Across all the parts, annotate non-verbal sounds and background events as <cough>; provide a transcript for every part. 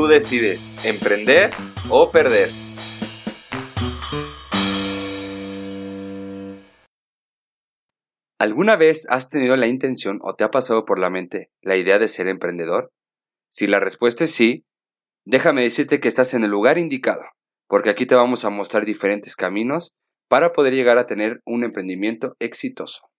Tú decides emprender o perder. ¿Alguna vez has tenido la intención o te ha pasado por la mente la idea de ser emprendedor? Si la respuesta es sí, déjame decirte que estás en el lugar indicado, porque aquí te vamos a mostrar diferentes caminos para poder llegar a tener un emprendimiento exitoso.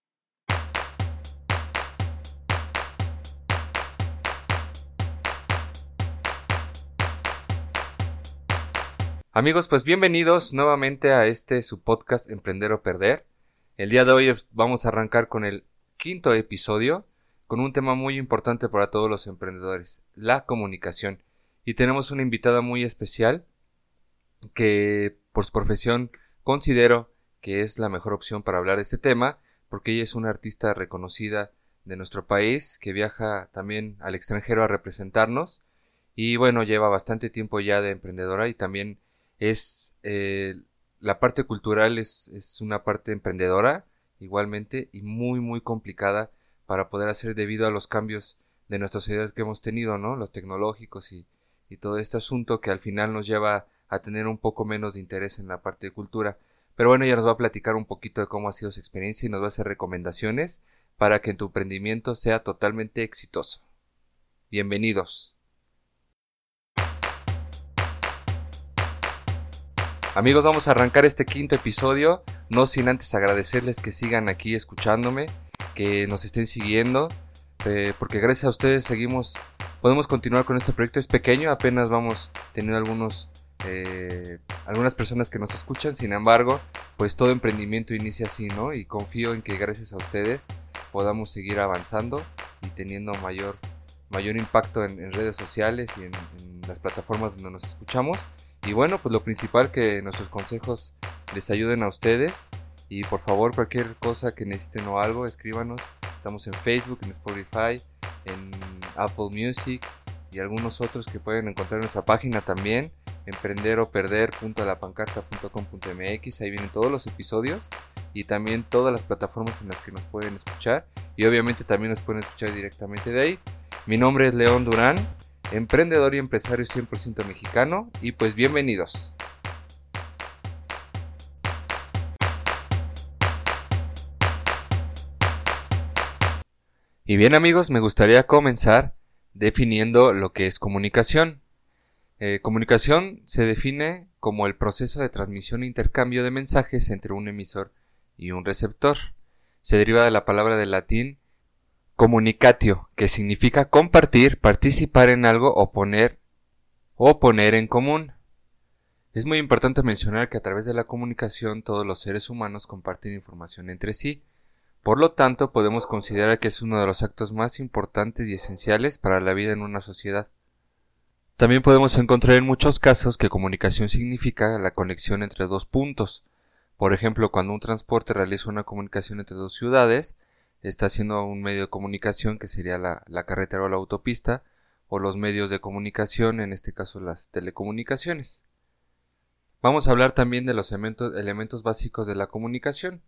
Amigos, pues bienvenidos nuevamente a este su podcast Emprender o Perder. El día de hoy vamos a arrancar con el quinto episodio con un tema muy importante para todos los emprendedores, la comunicación. Y tenemos una invitada muy especial que por su profesión considero que es la mejor opción para hablar de este tema, porque ella es una artista reconocida de nuestro país que viaja también al extranjero a representarnos y bueno, lleva bastante tiempo ya de emprendedora y también es eh, la parte cultural es, es, una parte emprendedora igualmente y muy muy complicada para poder hacer debido a los cambios de nuestra sociedad que hemos tenido, ¿no? Los tecnológicos y, y todo este asunto que al final nos lleva a tener un poco menos de interés en la parte de cultura. Pero bueno, ella nos va a platicar un poquito de cómo ha sido su experiencia y nos va a hacer recomendaciones para que tu emprendimiento sea totalmente exitoso. Bienvenidos. Amigos, vamos a arrancar este quinto episodio, no sin antes agradecerles que sigan aquí escuchándome, que nos estén siguiendo, eh, porque gracias a ustedes seguimos, podemos continuar con este proyecto. Es pequeño, apenas vamos teniendo algunos, eh, algunas personas que nos escuchan, sin embargo, pues todo emprendimiento inicia así, ¿no? Y confío en que gracias a ustedes podamos seguir avanzando y teniendo mayor, mayor impacto en, redes sociales y en las plataformas donde nos escuchamos. Y bueno, pues lo principal que nuestros consejos les ayuden a ustedes. Y por favor, cualquier cosa que necesiten o algo, escríbanos. Estamos en Facebook, en Spotify, en Apple Music y algunos otros que pueden encontrar en nuestra página también. Emprenderoperder.lapancarta.com.mx. Ahí vienen todos los episodios y también todas las plataformas en las que nos pueden escuchar. Y obviamente también nos pueden escuchar directamente de ahí. Mi nombre es León Durán emprendedor y empresario 100% mexicano y pues bienvenidos. Y bien amigos, me gustaría comenzar definiendo lo que es comunicación. Eh, comunicación se define como el proceso de transmisión e intercambio de mensajes entre un emisor y un receptor. Se deriva de la palabra del latín Comunicatio, que significa compartir, participar en algo o poner o poner en común. Es muy importante mencionar que a través de la comunicación todos los seres humanos comparten información entre sí. Por lo tanto, podemos considerar que es uno de los actos más importantes y esenciales para la vida en una sociedad. También podemos encontrar en muchos casos que comunicación significa la conexión entre dos puntos. Por ejemplo, cuando un transporte realiza una comunicación entre dos ciudades, está haciendo un medio de comunicación que sería la, carretera o la autopista o los medios de comunicación, en este caso las telecomunicaciones. Vamos a hablar también de los elementos, elementos básicos de la comunicación.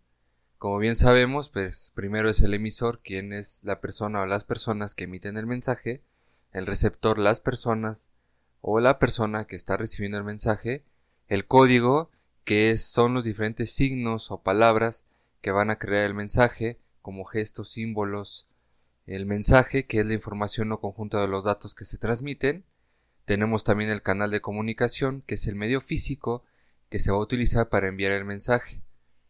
Como bien sabemos, pues primero es el emisor, quien es la persona o las personas que emiten el mensaje, el receptor, las personas o la persona que está recibiendo el mensaje, el código, que es, son los diferentes signos o palabras que van a crear el mensaje, como gestos, símbolos, el mensaje, que es la información o conjunto de los datos que se transmiten. Tenemos también el canal de comunicación, que es el medio físico que se va a utilizar para enviar el mensaje.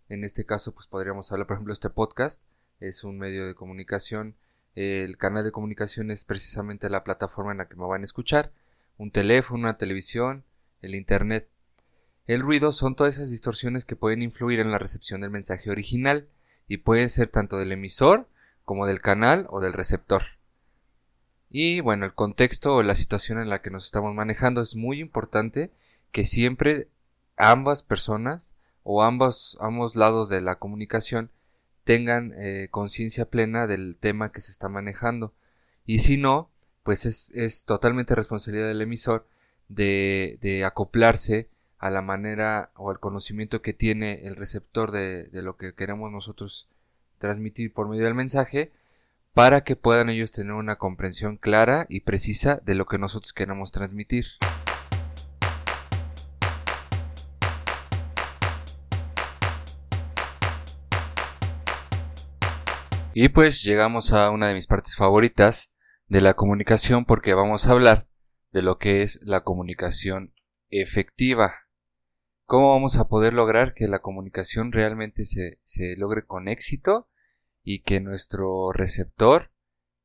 En este caso, pues podríamos hablar, por ejemplo, este podcast es un medio de comunicación. El canal de comunicación es precisamente la plataforma en la que me van a escuchar. Un teléfono, una televisión, el internet. El ruido son todas esas distorsiones que pueden influir en la recepción del mensaje original y pueden ser tanto del emisor como del canal o del receptor. Y bueno, el contexto o la situación en la que nos estamos manejando es muy importante que siempre ambas personas o ambos, ambos lados de la comunicación tengan eh, conciencia plena del tema que se está manejando. Y si no, pues es, es totalmente responsabilidad del emisor de, de acoplarse a la manera o al conocimiento que tiene el receptor de, lo que queremos nosotros transmitir por medio del mensaje para que puedan ellos tener una comprensión clara y precisa de lo que nosotros queremos transmitir. Y pues llegamos a una de mis partes favoritas de la comunicación porque vamos a hablar de lo que es la comunicación efectiva. ¿Cómo vamos a poder lograr que la comunicación realmente se, logre con éxito y que nuestro receptor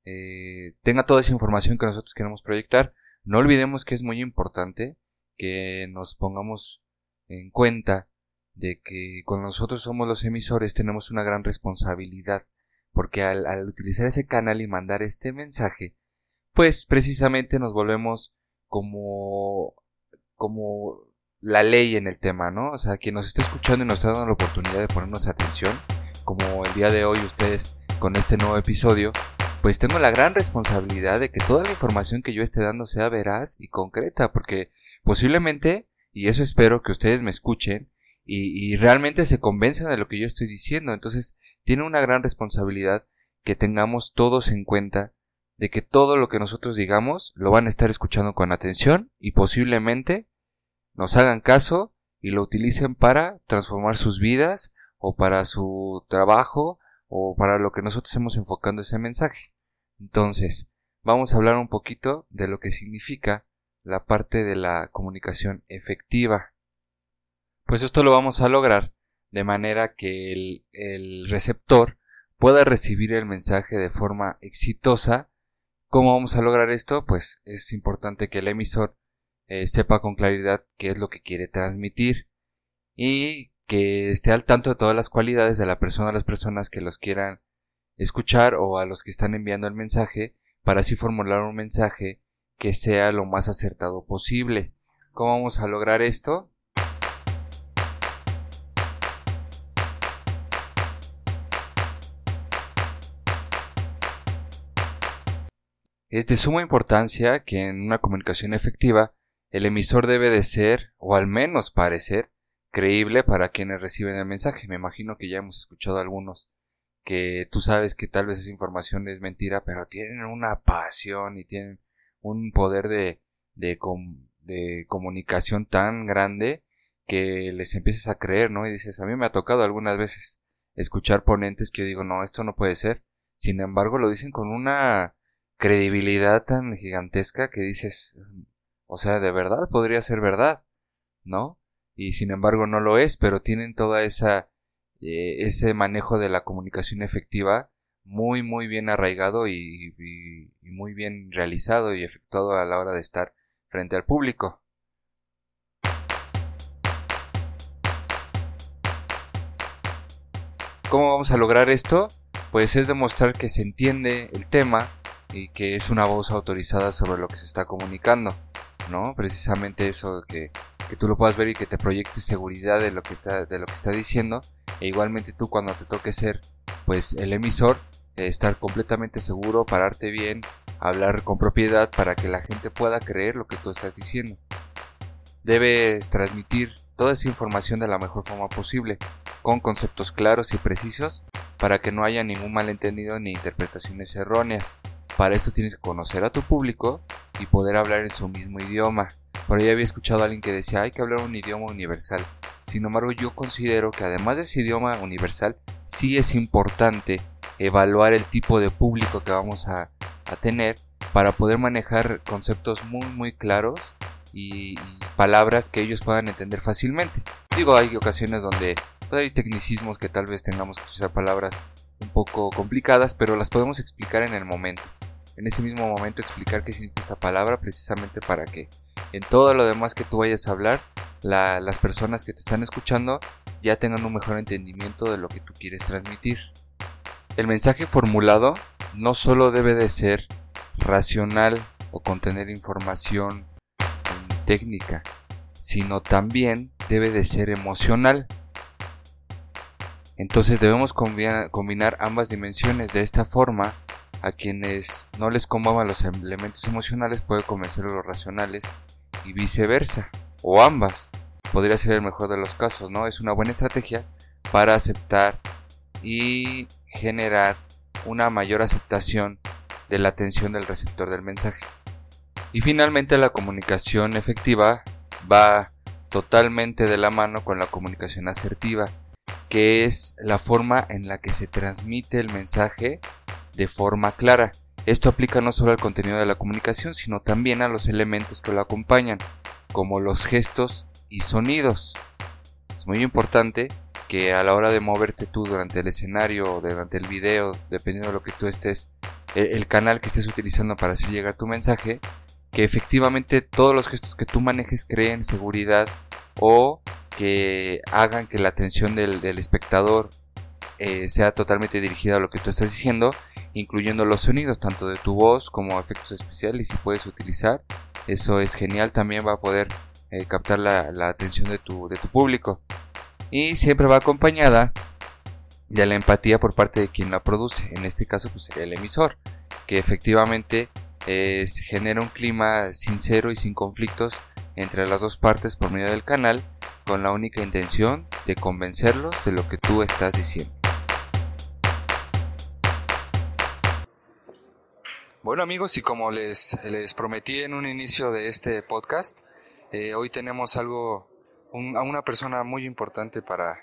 eh, tenga toda esa información que nosotros queremos proyectar? No olvidemos que es muy importante que nos pongamos en cuenta de que cuando nosotros somos los emisores tenemos una gran responsabilidad porque al, utilizar ese canal y mandar este mensaje, pues precisamente nos volvemos como, como la ley en el tema, ¿no? O sea, quien nos está escuchando y nos está dando la oportunidad de ponernos atención, como el día de hoy ustedes con este nuevo episodio, pues tengo la gran responsabilidad de que toda la información que yo esté dando sea veraz y concreta, porque posiblemente, y eso espero que ustedes me escuchen, y, realmente se convencen de lo que yo estoy diciendo. Entonces, tiene una gran responsabilidad que tengamos todos en cuenta de que todo lo que nosotros digamos lo van a estar escuchando con atención y posiblemente nos hagan caso y lo utilicen para transformar sus vidas o para su trabajo o para lo que nosotros hemos enfocando ese mensaje. Entonces, vamos a hablar un poquito de lo que significa la parte de la comunicación efectiva. Pues esto lo vamos a lograr de manera que el, receptor pueda recibir el mensaje de forma exitosa. ¿Cómo vamos a lograr esto? Pues es importante que el emisor eh, sepa con claridad qué es lo que quiere transmitir y que esté al tanto de todas las cualidades de la persona a las personas que los quieran escuchar o a los que están enviando el mensaje para así formular un mensaje que sea lo más acertado posible. ¿Cómo vamos a lograr esto? Es de suma importancia que en una comunicación efectiva el emisor debe de ser, o al menos parecer, creíble para quienes reciben el mensaje. Me imagino que ya hemos escuchado algunos que tú sabes que tal vez esa información es mentira, pero tienen una pasión y tienen un poder de, de, de comunicación tan grande que les empiezas a creer, ¿no? Y dices, a mí me ha tocado algunas veces escuchar ponentes que yo digo, no, esto no puede ser. Sin embargo, lo dicen con una credibilidad tan gigantesca que dices, o sea, de verdad podría ser verdad, ¿no? Y sin embargo no lo es, pero tienen toda esa eh, ese manejo de la comunicación efectiva muy muy bien arraigado y, y muy bien realizado y efectuado a la hora de estar frente al público. ¿Cómo vamos a lograr esto? Pues es demostrar que se entiende el tema, y que es una voz autorizada sobre lo que se está comunicando, ¿no? Precisamente eso, que, que tú lo puedas ver y que te proyecte seguridad de lo que está, de lo que está diciendo, e igualmente tú cuando te toque ser, pues, el emisor, estar completamente seguro, pararte bien, hablar con propiedad para que la gente pueda creer lo que tú estás diciendo. Debes transmitir toda esa información de la mejor forma posible, con conceptos claros y precisos, para que no haya ningún malentendido ni interpretaciones erróneas. Para esto tienes que conocer a tu público y poder hablar en su mismo idioma. Por ahí había escuchado a alguien que decía hay que hablar un idioma universal. Sin embargo, yo considero que además de ese idioma universal, sí es importante evaluar el tipo de público que vamos a, tener para poder manejar conceptos muy muy claros y, palabras que ellos puedan entender fácilmente. Digo, hay ocasiones donde hay tecnicismos que tal vez tengamos que usar palabras un poco complicadas, pero las podemos explicar en el momento en ese mismo momento explicar qué significa esta palabra precisamente para que en todo lo demás que tú vayas a hablar, las personas que te están escuchando ya tengan un mejor entendimiento de lo que tú quieres transmitir. El mensaje formulado no solo debe de ser racional o contener información técnica, sino también debe de ser emocional. Entonces debemos combinar ambas dimensiones de esta forma a quienes no les convaban los elementos emocionales puede convencer los racionales y viceversa, o ambas. Podría ser el mejor de los casos, ¿no? Es una buena estrategia para aceptar y generar una mayor aceptación de la atención del receptor del mensaje. Y finalmente la comunicación efectiva va totalmente de la mano con la comunicación asertiva, que es la forma en la que se transmite el mensaje de forma clara. Esto aplica no solo al contenido de la comunicación, sino también a los elementos que lo acompañan, como los gestos y sonidos. Es muy importante que a la hora de moverte tú durante el escenario o durante el video, dependiendo de lo que tú estés, el canal que estés utilizando para hacer llegar tu mensaje, que efectivamente todos los gestos que tú manejes creen seguridad o que hagan que la atención del, espectador eh, sea totalmente dirigida a lo que tú estás diciendo, incluyendo los sonidos tanto de tu voz como efectos especiales si puedes utilizar. Eso es genial, también va a poder eh, captar la, atención de tu, público. Y siempre va acompañada de la empatía por parte de quien la produce, en este caso pues sería el emisor, que efectivamente genera un clima sincero y sin conflictos entre las dos partes por medio del canal con la única intención de convencerlos de lo que tú estás diciendo. Bueno amigos, y como les, les prometí en un inicio de este podcast, eh, hoy tenemos algo, a una persona muy importante para,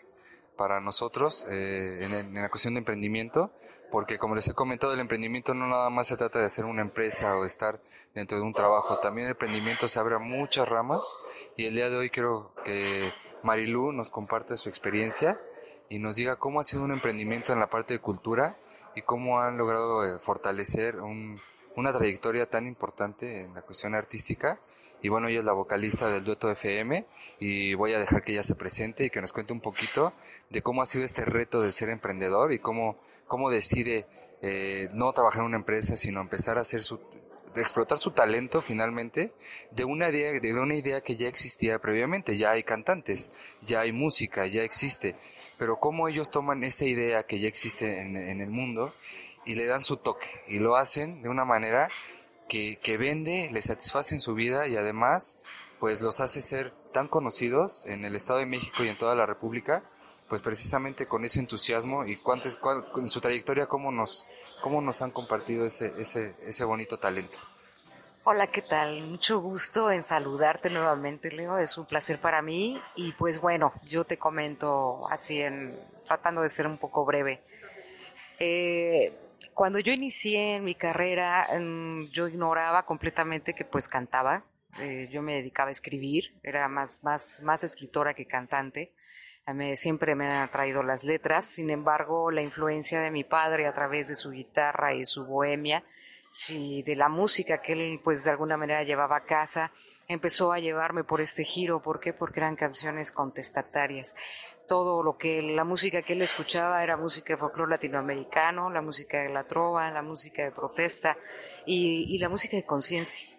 para nosotros eh, en, en, la cuestión de emprendimiento porque como les he comentado, el emprendimiento no nada más se trata de hacer una empresa o de estar dentro de un trabajo, también el emprendimiento se abre a muchas ramas y el día de hoy quiero que Marilú nos comparte su experiencia y nos diga cómo ha sido un emprendimiento en la parte de cultura y cómo han logrado eh, fortalecer una trayectoria tan importante en la cuestión artística. Y bueno, ella es la vocalista del dueto FM y voy a dejar que ella se presente y que nos cuente un poquito de cómo ha sido este reto de ser emprendedor y cómo cómo decide eh, no trabajar en una empresa, sino empezar a hacer su, explotar su talento finalmente de una idea, de una idea que ya existía previamente. Ya hay cantantes, ya hay música, ya existe. Pero cómo ellos toman esa idea que ya existe en, el mundo y le dan su toque y lo hacen de una manera que, que vende, le satisface en su vida y además pues los hace ser tan conocidos en el Estado de México y en toda la República pues precisamente con ese entusiasmo y cuántos, en su trayectoria cómo nos, cómo nos han compartido ese, ese, ese bonito talento. Hola, ¿qué tal? Mucho gusto en saludarte nuevamente, Leo. Es un placer para mí. Y pues bueno, yo te comento así en tratando de ser un poco breve. Eh, cuando yo inicié en mi carrera, mm, yo ignoraba completamente que pues cantaba. Eh, yo me dedicaba a escribir, era más, más, más escritora que cantante siempre me han atraído las letras, sin embargo, la influencia de mi padre a través de su guitarra y su bohemia, sí, de la música que él pues de alguna manera llevaba a casa, empezó a llevarme por este giro. ¿Por qué? Porque eran canciones contestatarias. Todo lo que la música que él escuchaba era música de folclore latinoamericano, la música de la trova, la música de protesta y, y la música de conciencia.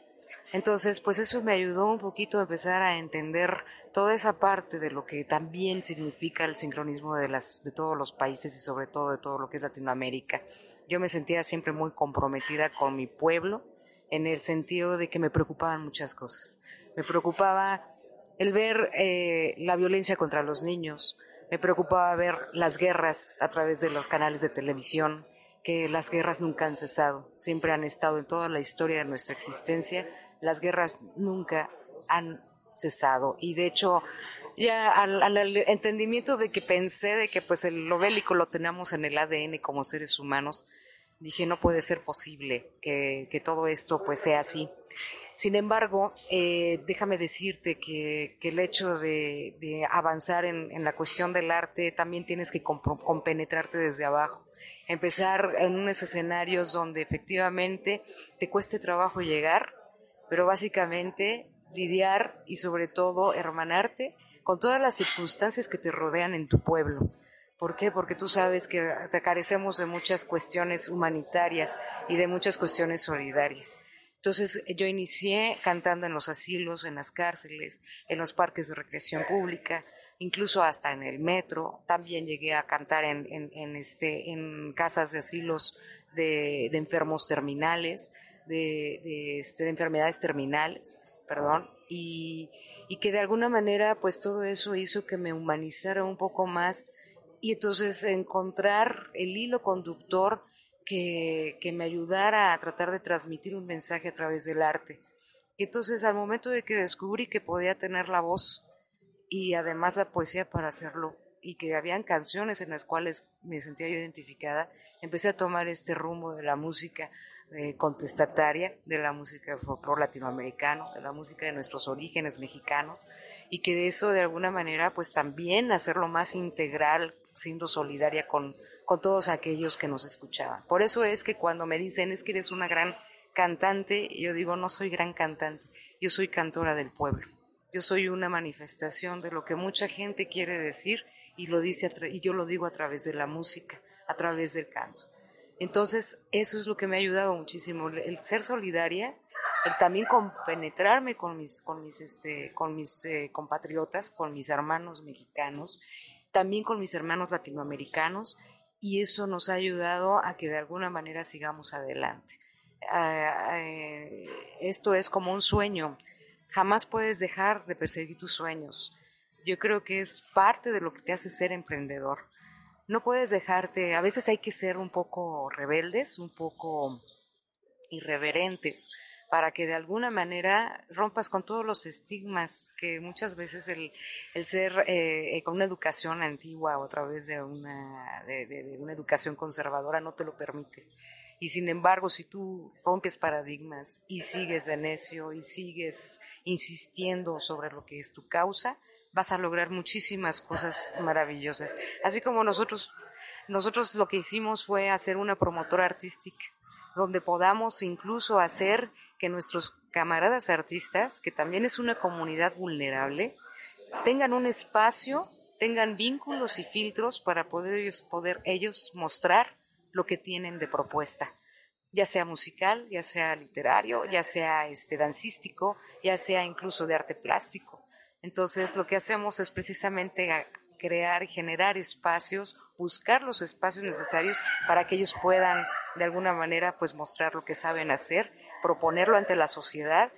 Entonces, pues eso me ayudó un poquito a empezar a entender toda esa parte de lo que también significa el sincronismo de, las, de todos los países y sobre todo de todo lo que es Latinoamérica. Yo me sentía siempre muy comprometida con mi pueblo en el sentido de que me preocupaban muchas cosas. Me preocupaba el ver eh, la violencia contra los niños, me preocupaba ver las guerras a través de los canales de televisión, que las guerras nunca han cesado, siempre han estado en toda la historia de nuestra existencia, las guerras nunca han cesado. Y de hecho, ya al, entendimiento de que pensé de que pues el, lo bélico lo tenemos en el ADN como seres humanos, dije no puede ser posible que, que todo esto pues sea así. Sin embargo, eh, déjame decirte que, el hecho de, de avanzar en, en, la cuestión del arte también tienes que compenetrarte desde abajo. Empezar en unos escenarios donde efectivamente te cueste trabajo llegar, pero básicamente lidiar y sobre todo hermanarte con todas las circunstancias que te rodean en tu pueblo. ¿Por qué? Porque tú sabes que te carecemos de muchas cuestiones humanitarias y de muchas cuestiones solidarias. Entonces yo inicié cantando en los asilos, en las cárceles, en los parques de recreación pública, incluso hasta en el metro. También llegué a cantar en, en, este, en casas de asilos de, de enfermos terminales, de, de, este, de enfermedades terminales perdón, y, que de alguna manera pues todo eso hizo que me humanizara un poco más y entonces encontrar el hilo conductor que, que me ayudara a tratar de transmitir un mensaje a través del arte. Entonces, al momento de que descubrí que podía tener la voz y además la poesía para hacerlo, y que habían canciones en las cuales me sentía yo identificada, empecé a tomar este rumbo de la música eh, contestataria, de la música folclore latinoamericano, de la música de nuestros orígenes mexicanos, y que de eso de alguna manera pues también hacerlo más integral, siendo solidaria con, con todos aquellos que nos escuchaban. Por eso es que cuando me dicen es que eres una gran cantante, yo digo no soy gran cantante, yo soy cantora del pueblo. Yo soy una manifestación de lo que mucha gente quiere decir y, lo dice y yo lo digo a través de la música, a través del canto. Entonces, eso es lo que me ha ayudado muchísimo, el ser solidaria, el también compenetrarme con mis, con mis, este, con mis eh, compatriotas, con mis hermanos mexicanos, también con mis hermanos latinoamericanos, y eso nos ha ayudado a que de alguna manera sigamos adelante. Ah, eh, esto es como un sueño, jamás puedes dejar de perseguir tus sueños yo creo que es parte de lo que te hace ser emprendedor. No puedes dejarte, a veces hay que ser un poco rebeldes, un poco irreverentes, para que de alguna manera rompas con todos los estigmas que muchas veces el, ser eh, eh, con una educación antigua o a través de una, de una educación conservadora no te lo permite. Y sin embargo, si tú rompes paradigmas y sigues de necio y sigues insistiendo sobre lo que es tu causa, vas a lograr muchísimas cosas maravillosas. Así como nosotros, nosotros lo que hicimos fue hacer una promotora artística, donde podamos incluso hacer que nuestros camaradas artistas, que también es una comunidad vulnerable, tengan un espacio, tengan vínculos y filtros para poder ellos, poder ellos mostrar lo que tienen de propuesta, ya sea musical, ya sea literario, ya sea este, dancístico, ya sea incluso de arte plástico. Entonces, lo que hacemos es precisamente crear generar espacios, buscar los espacios necesarios para que ellos puedan de alguna manera pues mostrar lo que saben hacer, proponerlo ante la sociedad,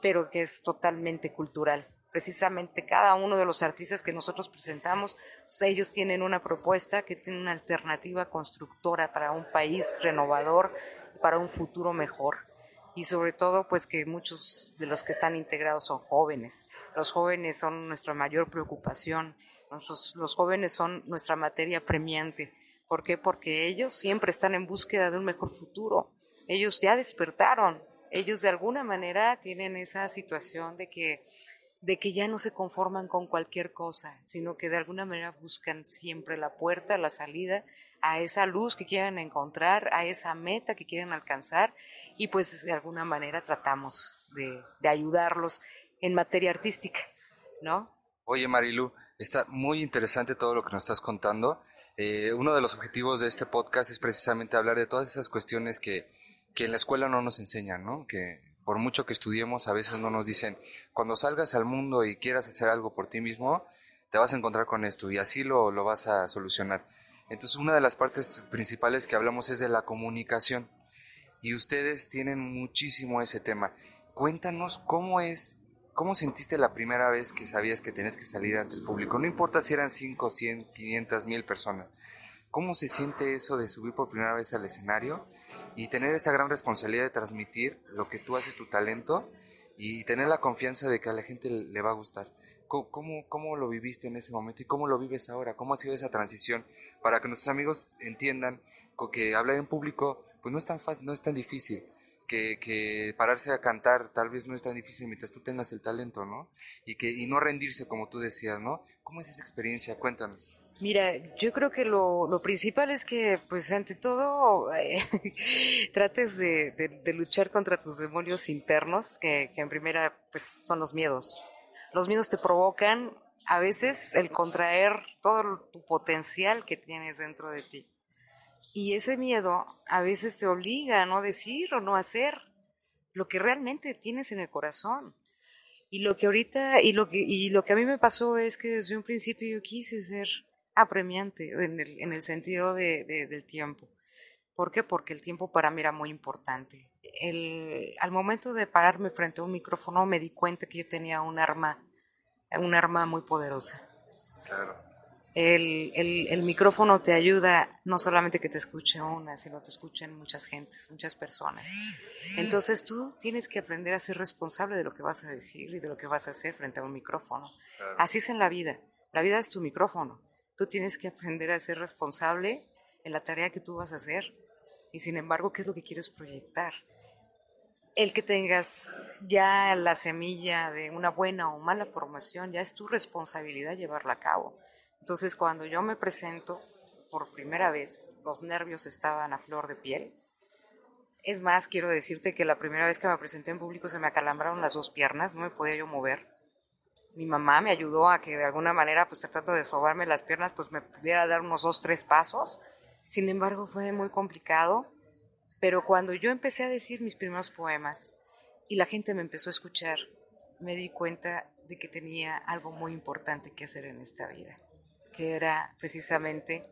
pero que es totalmente cultural. Precisamente cada uno de los artistas que nosotros presentamos, ellos tienen una propuesta que tiene una alternativa constructora para un país renovador, para un futuro mejor y sobre todo pues que muchos de los que están integrados son jóvenes. Los jóvenes son nuestra mayor preocupación, los jóvenes son nuestra materia premiante. ¿Por qué? Porque ellos siempre están en búsqueda de un mejor futuro. Ellos ya despertaron, ellos de alguna manera tienen esa situación de que de que ya no se conforman con cualquier cosa, sino que de alguna manera buscan siempre la puerta, la salida a esa luz que quieren encontrar, a esa meta que quieren alcanzar y pues de alguna manera tratamos de, ayudarlos en materia artística, ¿no? Oye Marilu, está muy interesante todo lo que nos estás contando. Eh, uno de los objetivos de este podcast es precisamente hablar de todas esas cuestiones que, que en la escuela no nos enseñan, ¿no? Que por mucho que estudiemos, a veces no nos dicen, cuando salgas al mundo y quieras hacer algo por ti mismo, te vas a encontrar con esto y así lo, lo vas a solucionar. Entonces, una de las partes principales que hablamos es de la comunicación y ustedes tienen muchísimo ese tema. Cuéntanos cómo es, cómo sentiste la primera vez que sabías que tenías que salir ante el público. No importa si eran 5, 100, 500, 1000 personas. ¿Cómo se siente eso de subir por primera vez al escenario y tener esa gran responsabilidad de transmitir lo que tú haces, tu talento y tener la confianza de que a la gente le va a gustar? ¿Cómo, cómo, lo viviste en ese momento y cómo lo vives ahora? ¿Cómo ha sido esa transición para que nuestros amigos entiendan que hablar en público pues no es tan fácil, no es tan difícil. Que, pararse a cantar tal vez no es tan difícil mientras tú tengas el talento, ¿no? Y, que, y no rendirse como tú decías, ¿no? ¿Cómo es esa experiencia? Cuéntanos. Mira, yo creo que lo, lo principal es que, pues ante todo, eh, <laughs> trates de, de, luchar contra tus demonios internos, que, que en primera, pues son los miedos. Los miedos te provocan a veces el contraer todo tu potencial que tienes dentro de ti. Y ese miedo a veces te obliga a no decir o no hacer lo que realmente tienes en el corazón. Y lo que ahorita, y lo que, y lo que a mí me pasó es que desde un principio yo quise ser apremiante en el, en el sentido de, del tiempo. ¿Por qué? Porque el tiempo para mí era muy importante. El, al momento de pararme frente a un micrófono me di cuenta que yo tenía un arma, un arma muy poderosa. Claro. El, el, el, micrófono te ayuda no solamente que te escuche una, sino te escuchen muchas gentes, muchas personas. Entonces tú tienes que aprender a ser responsable de lo que vas a decir y de lo que vas a hacer frente a un micrófono. Así es en la vida. La vida es tu micrófono. Tú tienes que aprender a ser responsable en la tarea que tú vas a hacer. Y sin embargo, ¿qué es lo que quieres proyectar? El que tengas ya la semilla de una buena o mala formación, ya es tu responsabilidad llevarla a cabo. Entonces, cuando yo me presento por primera vez, los nervios estaban a flor de piel. Es más, quiero decirte que la primera vez que me presenté en público se me acalambraron las dos piernas, no me podía yo mover mi mamá me ayudó a que de alguna manera, pues tratando de sobarme las piernas, pues me pudiera dar unos dos, tres pasos. Sin embargo, fue muy complicado. Pero cuando yo empecé a decir mis primeros poemas y la gente me empezó a escuchar, me di cuenta de que tenía algo muy importante que hacer en esta vida, que era precisamente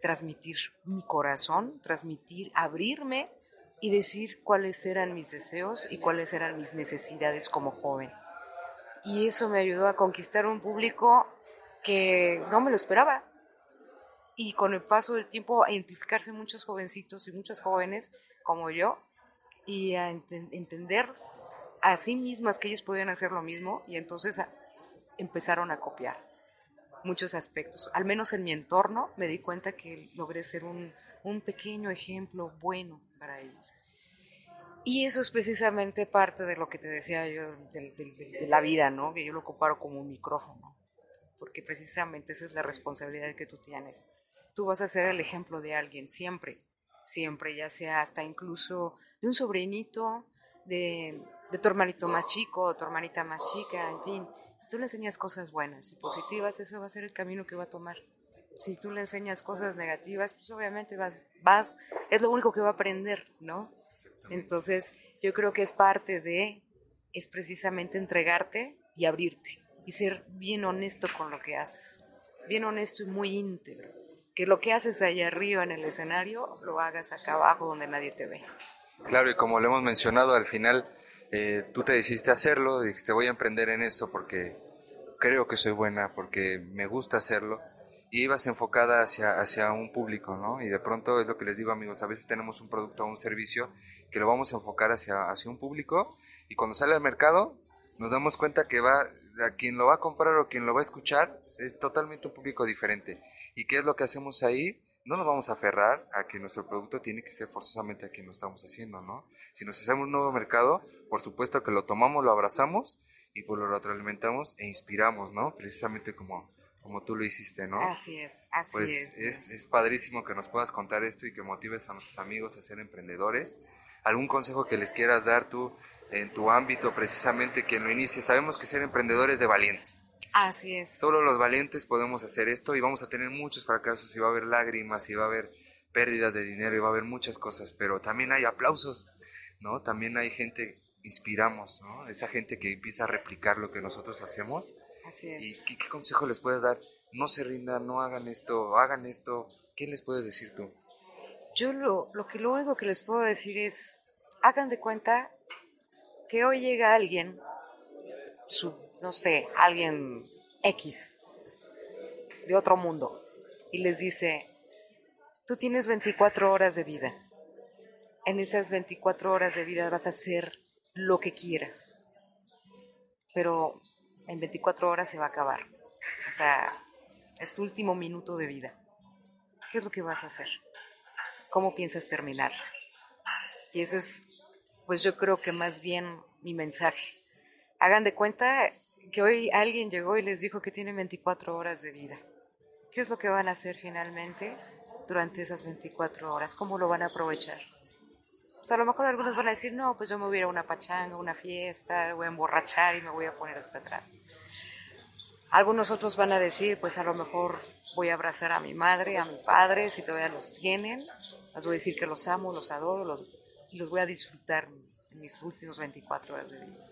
transmitir mi corazón, transmitir, abrirme y decir cuáles eran mis deseos y cuáles eran mis necesidades como joven y eso me ayudó a conquistar un público que no me lo esperaba. Y con el paso del tiempo a identificarse muchos jovencitos y muchas jóvenes como yo y a entender a sí mismas que ellos podían hacer lo mismo y entonces empezaron a copiar muchos aspectos. Al menos en mi entorno me di cuenta que logré ser un, un pequeño ejemplo bueno para ellos. Y eso es precisamente parte de lo que te decía yo de, la vida, ¿no? Que yo lo comparo como un micrófono, porque precisamente esa es la responsabilidad que tú tienes. Tú vas a ser el ejemplo de alguien siempre, siempre, ya sea hasta incluso de un sobrinito, de, de tu hermanito más chico, tu hermanita más chica, en fin. Si tú le enseñas cosas buenas y positivas, eso va a ser el camino que va a tomar. Si tú le enseñas cosas negativas, pues obviamente vas, vas, es lo único que va a aprender, ¿no? Entonces, yo creo que es parte de, es precisamente entregarte y abrirte y ser bien honesto con lo que haces, bien honesto y muy íntegro. Que lo que haces allá arriba en el escenario lo hagas acá abajo donde nadie te ve. Claro, y como lo hemos mencionado, al final eh, tú te decidiste hacerlo, dijiste voy a emprender en esto porque creo que soy buena, porque me gusta hacerlo y ibas enfocada hacia, hacia un público, ¿no? Y de pronto es lo que les digo amigos, a veces tenemos un producto o un servicio que lo vamos a enfocar hacia, hacia un público y cuando sale al mercado nos damos cuenta que va, a quien lo va a comprar o quien lo va a escuchar es totalmente un público diferente. ¿Y qué es lo que hacemos ahí? No nos vamos a aferrar a que nuestro producto tiene que ser forzosamente a quien lo estamos haciendo, ¿no? Si nos hacemos un nuevo mercado, por supuesto que lo tomamos, lo abrazamos y pues lo retroalimentamos e inspiramos, ¿no? Precisamente como, como tú lo hiciste, ¿no? Así es, así pues es. es. padrísimo que nos puedas contar esto y que motives a nuestros amigos a ser emprendedores. ¿Algún consejo que les quieras dar tú en tu ámbito, precisamente quien lo inicie? Sabemos que ser emprendedores de valientes. Así es. Solo los valientes podemos hacer esto y vamos a tener muchos fracasos y va a haber lágrimas y va a haber pérdidas de dinero y va a haber muchas cosas, pero también hay aplausos, ¿no? También hay gente, inspiramos, ¿no? Esa gente que empieza a replicar lo que nosotros hacemos Así es. ¿Y qué, consejo les puedes dar? No se rindan, no hagan esto, hagan esto. ¿Qué les puedes decir tú? Yo lo, lo, que, lo único que les puedo decir es, hagan de cuenta que hoy llega alguien, su, no sé, alguien X, de otro mundo, y les dice, tú tienes 24 horas de vida. En esas 24 horas de vida vas a hacer lo que quieras. Pero en 24 horas se va a acabar. O sea, es tu último minuto de vida. ¿Qué es lo que vas a hacer? ¿Cómo piensas terminar? Y eso es, pues yo creo que más bien mi mensaje. Hagan de cuenta que hoy alguien llegó y les dijo que tienen 24 horas de vida. ¿Qué es lo que van a hacer finalmente durante esas 24 horas? ¿Cómo lo van a aprovechar? Pues a lo mejor algunos van a decir, no, pues yo me voy a ir a una pachanga, una fiesta, voy a emborrachar y me voy a poner hasta atrás. Algunos otros van a decir, pues a lo mejor voy a abrazar a mi madre, a mi padre, si todavía los tienen. Les voy a decir que los amo, los adoro los, los voy a disfrutar en mis últimos 24 horas de vida.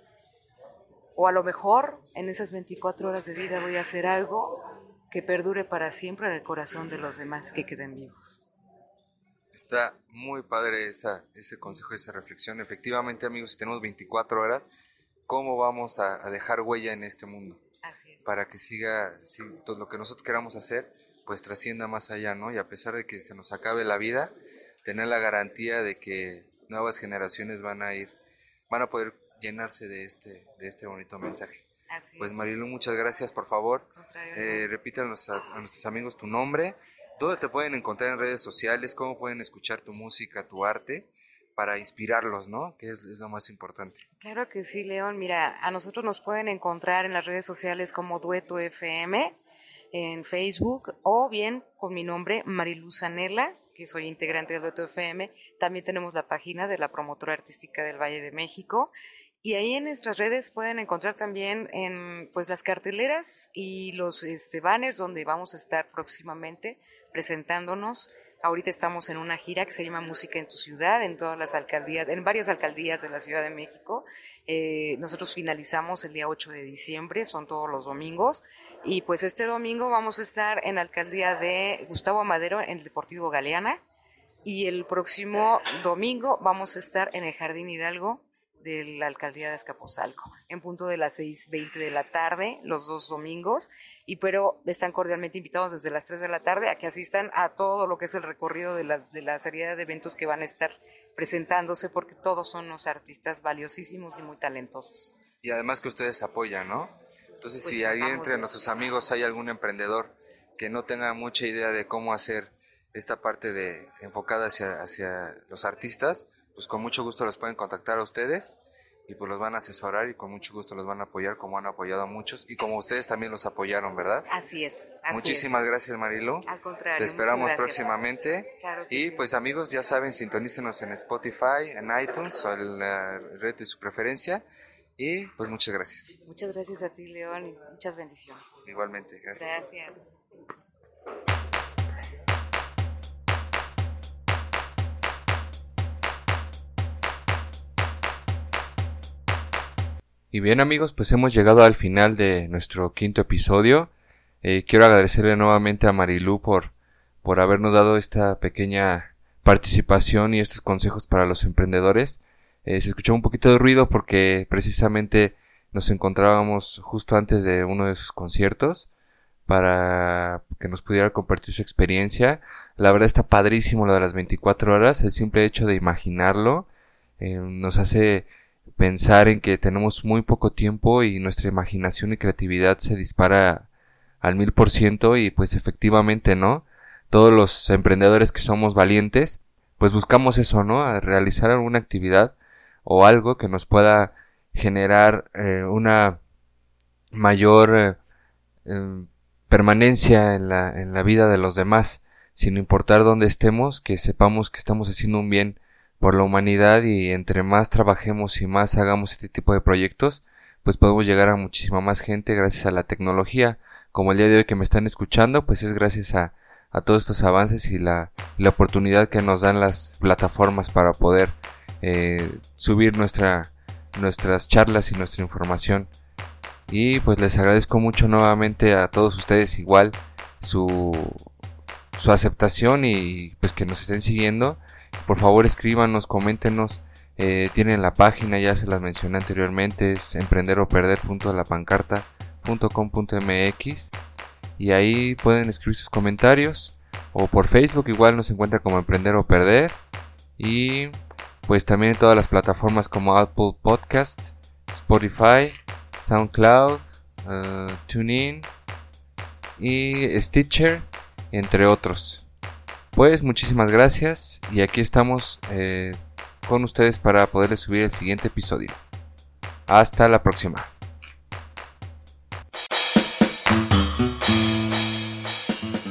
O a lo mejor en esas 24 horas de vida voy a hacer algo que perdure para siempre en el corazón de los demás que queden vivos. Está muy padre esa, ese consejo, esa reflexión. Efectivamente, amigos, si tenemos 24 horas, ¿cómo vamos a, dejar huella en este mundo? Así es. Para que siga, si, todo lo que nosotros queramos hacer, pues trascienda más allá, ¿no? Y a pesar de que se nos acabe la vida, tener la garantía de que nuevas generaciones van a ir, van a poder llenarse de este, de este bonito mensaje. pues Marilu, muchas gracias, por favor. Eh, repite a, a nuestros amigos tu nombre, dónde te pueden encontrar en redes sociales, cómo pueden escuchar tu música, tu arte para inspirarlos, ¿no? Que es, lo más importante. Claro que sí, León. Mira, a nosotros nos pueden encontrar en las redes sociales como Dueto FM, en Facebook, o bien con mi nombre, Mariluz Anela, que soy integrante del Dueto FM. También tenemos la página de la promotora artística del Valle de México. Y ahí en nuestras redes pueden encontrar también en, pues, las carteleras y los este, banners donde vamos a estar próximamente presentándonos Ahorita estamos en una gira que se llama Música en tu ciudad, en todas las alcaldías, en varias alcaldías de la Ciudad de México. Eh, nosotros finalizamos el día 8 de diciembre, son todos los domingos. Y pues este domingo vamos a estar en la alcaldía de Gustavo Amadero, en el Deportivo Galeana. Y el próximo domingo vamos a estar en el Jardín Hidalgo de la alcaldía de Escaposalco, en punto de las 6.20 de la tarde, los dos domingos, y pero están cordialmente invitados desde las 3 de la tarde a que asistan a todo lo que es el recorrido de la, de la serie de eventos que van a estar presentándose, porque todos son unos artistas valiosísimos y muy talentosos. Y además que ustedes apoyan, ¿no? Entonces, pues si ahí entre nuestros amigos hay algún emprendedor que no tenga mucha idea de cómo hacer esta parte de enfocada hacia, hacia los artistas, pues con mucho gusto los pueden contactar a ustedes y pues los van a asesorar y con mucho gusto los van a apoyar como han apoyado a muchos y como ustedes también los apoyaron, ¿verdad? Así es. Muchísimas gracias Marilu. Al contrario. Te esperamos próximamente. y pues amigos, ya saben, sintonícenos en Spotify, en iTunes o en la red de su preferencia. Y pues muchas gracias. Muchas gracias a ti, León, y muchas bendiciones. Igualmente, gracias. Gracias. Y bien amigos, pues hemos llegado al final de nuestro quinto episodio. Eh, quiero agradecerle nuevamente a Marilú por, por habernos dado esta pequeña participación y estos consejos para los emprendedores. Eh, se escuchó un poquito de ruido porque precisamente nos encontrábamos justo antes de uno de sus conciertos para que nos pudiera compartir su experiencia. La verdad está padrísimo lo de las 24 horas, el simple hecho de imaginarlo eh, nos hace pensar en que tenemos muy poco tiempo y nuestra imaginación y creatividad se dispara al mil por ciento y pues efectivamente, ¿no? Todos los emprendedores que somos valientes, pues buscamos eso, ¿no? A realizar alguna actividad o algo que nos pueda generar eh, una mayor eh, em, permanencia en la, en la vida de los demás, sin importar dónde estemos, que sepamos que estamos haciendo un bien por la humanidad y entre más trabajemos y más hagamos este tipo de proyectos, pues podemos llegar a muchísima más gente gracias a la tecnología. Como el día de hoy que me están escuchando, pues es gracias a, a todos estos avances y la, la, oportunidad que nos dan las plataformas para poder eh, subir nuestra, nuestras charlas y nuestra información. Y pues les agradezco mucho nuevamente a todos ustedes igual su, su aceptación y pues que nos estén siguiendo por favor escríbanos, coméntenos. Eh, tienen la página, ya se las mencioné anteriormente, es emprenderoperder.lapancarta.com.mx y ahí pueden escribir sus comentarios o por Facebook igual nos encuentra como Emprender o Perder y pues también en todas las plataformas como Apple Podcast, Spotify, SoundCloud, uh, TuneIn y Stitcher, entre otros. Pues muchísimas gracias y aquí estamos eh, con ustedes para poderles subir el siguiente episodio. Hasta la próxima.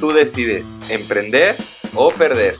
Tú decides emprender o perder.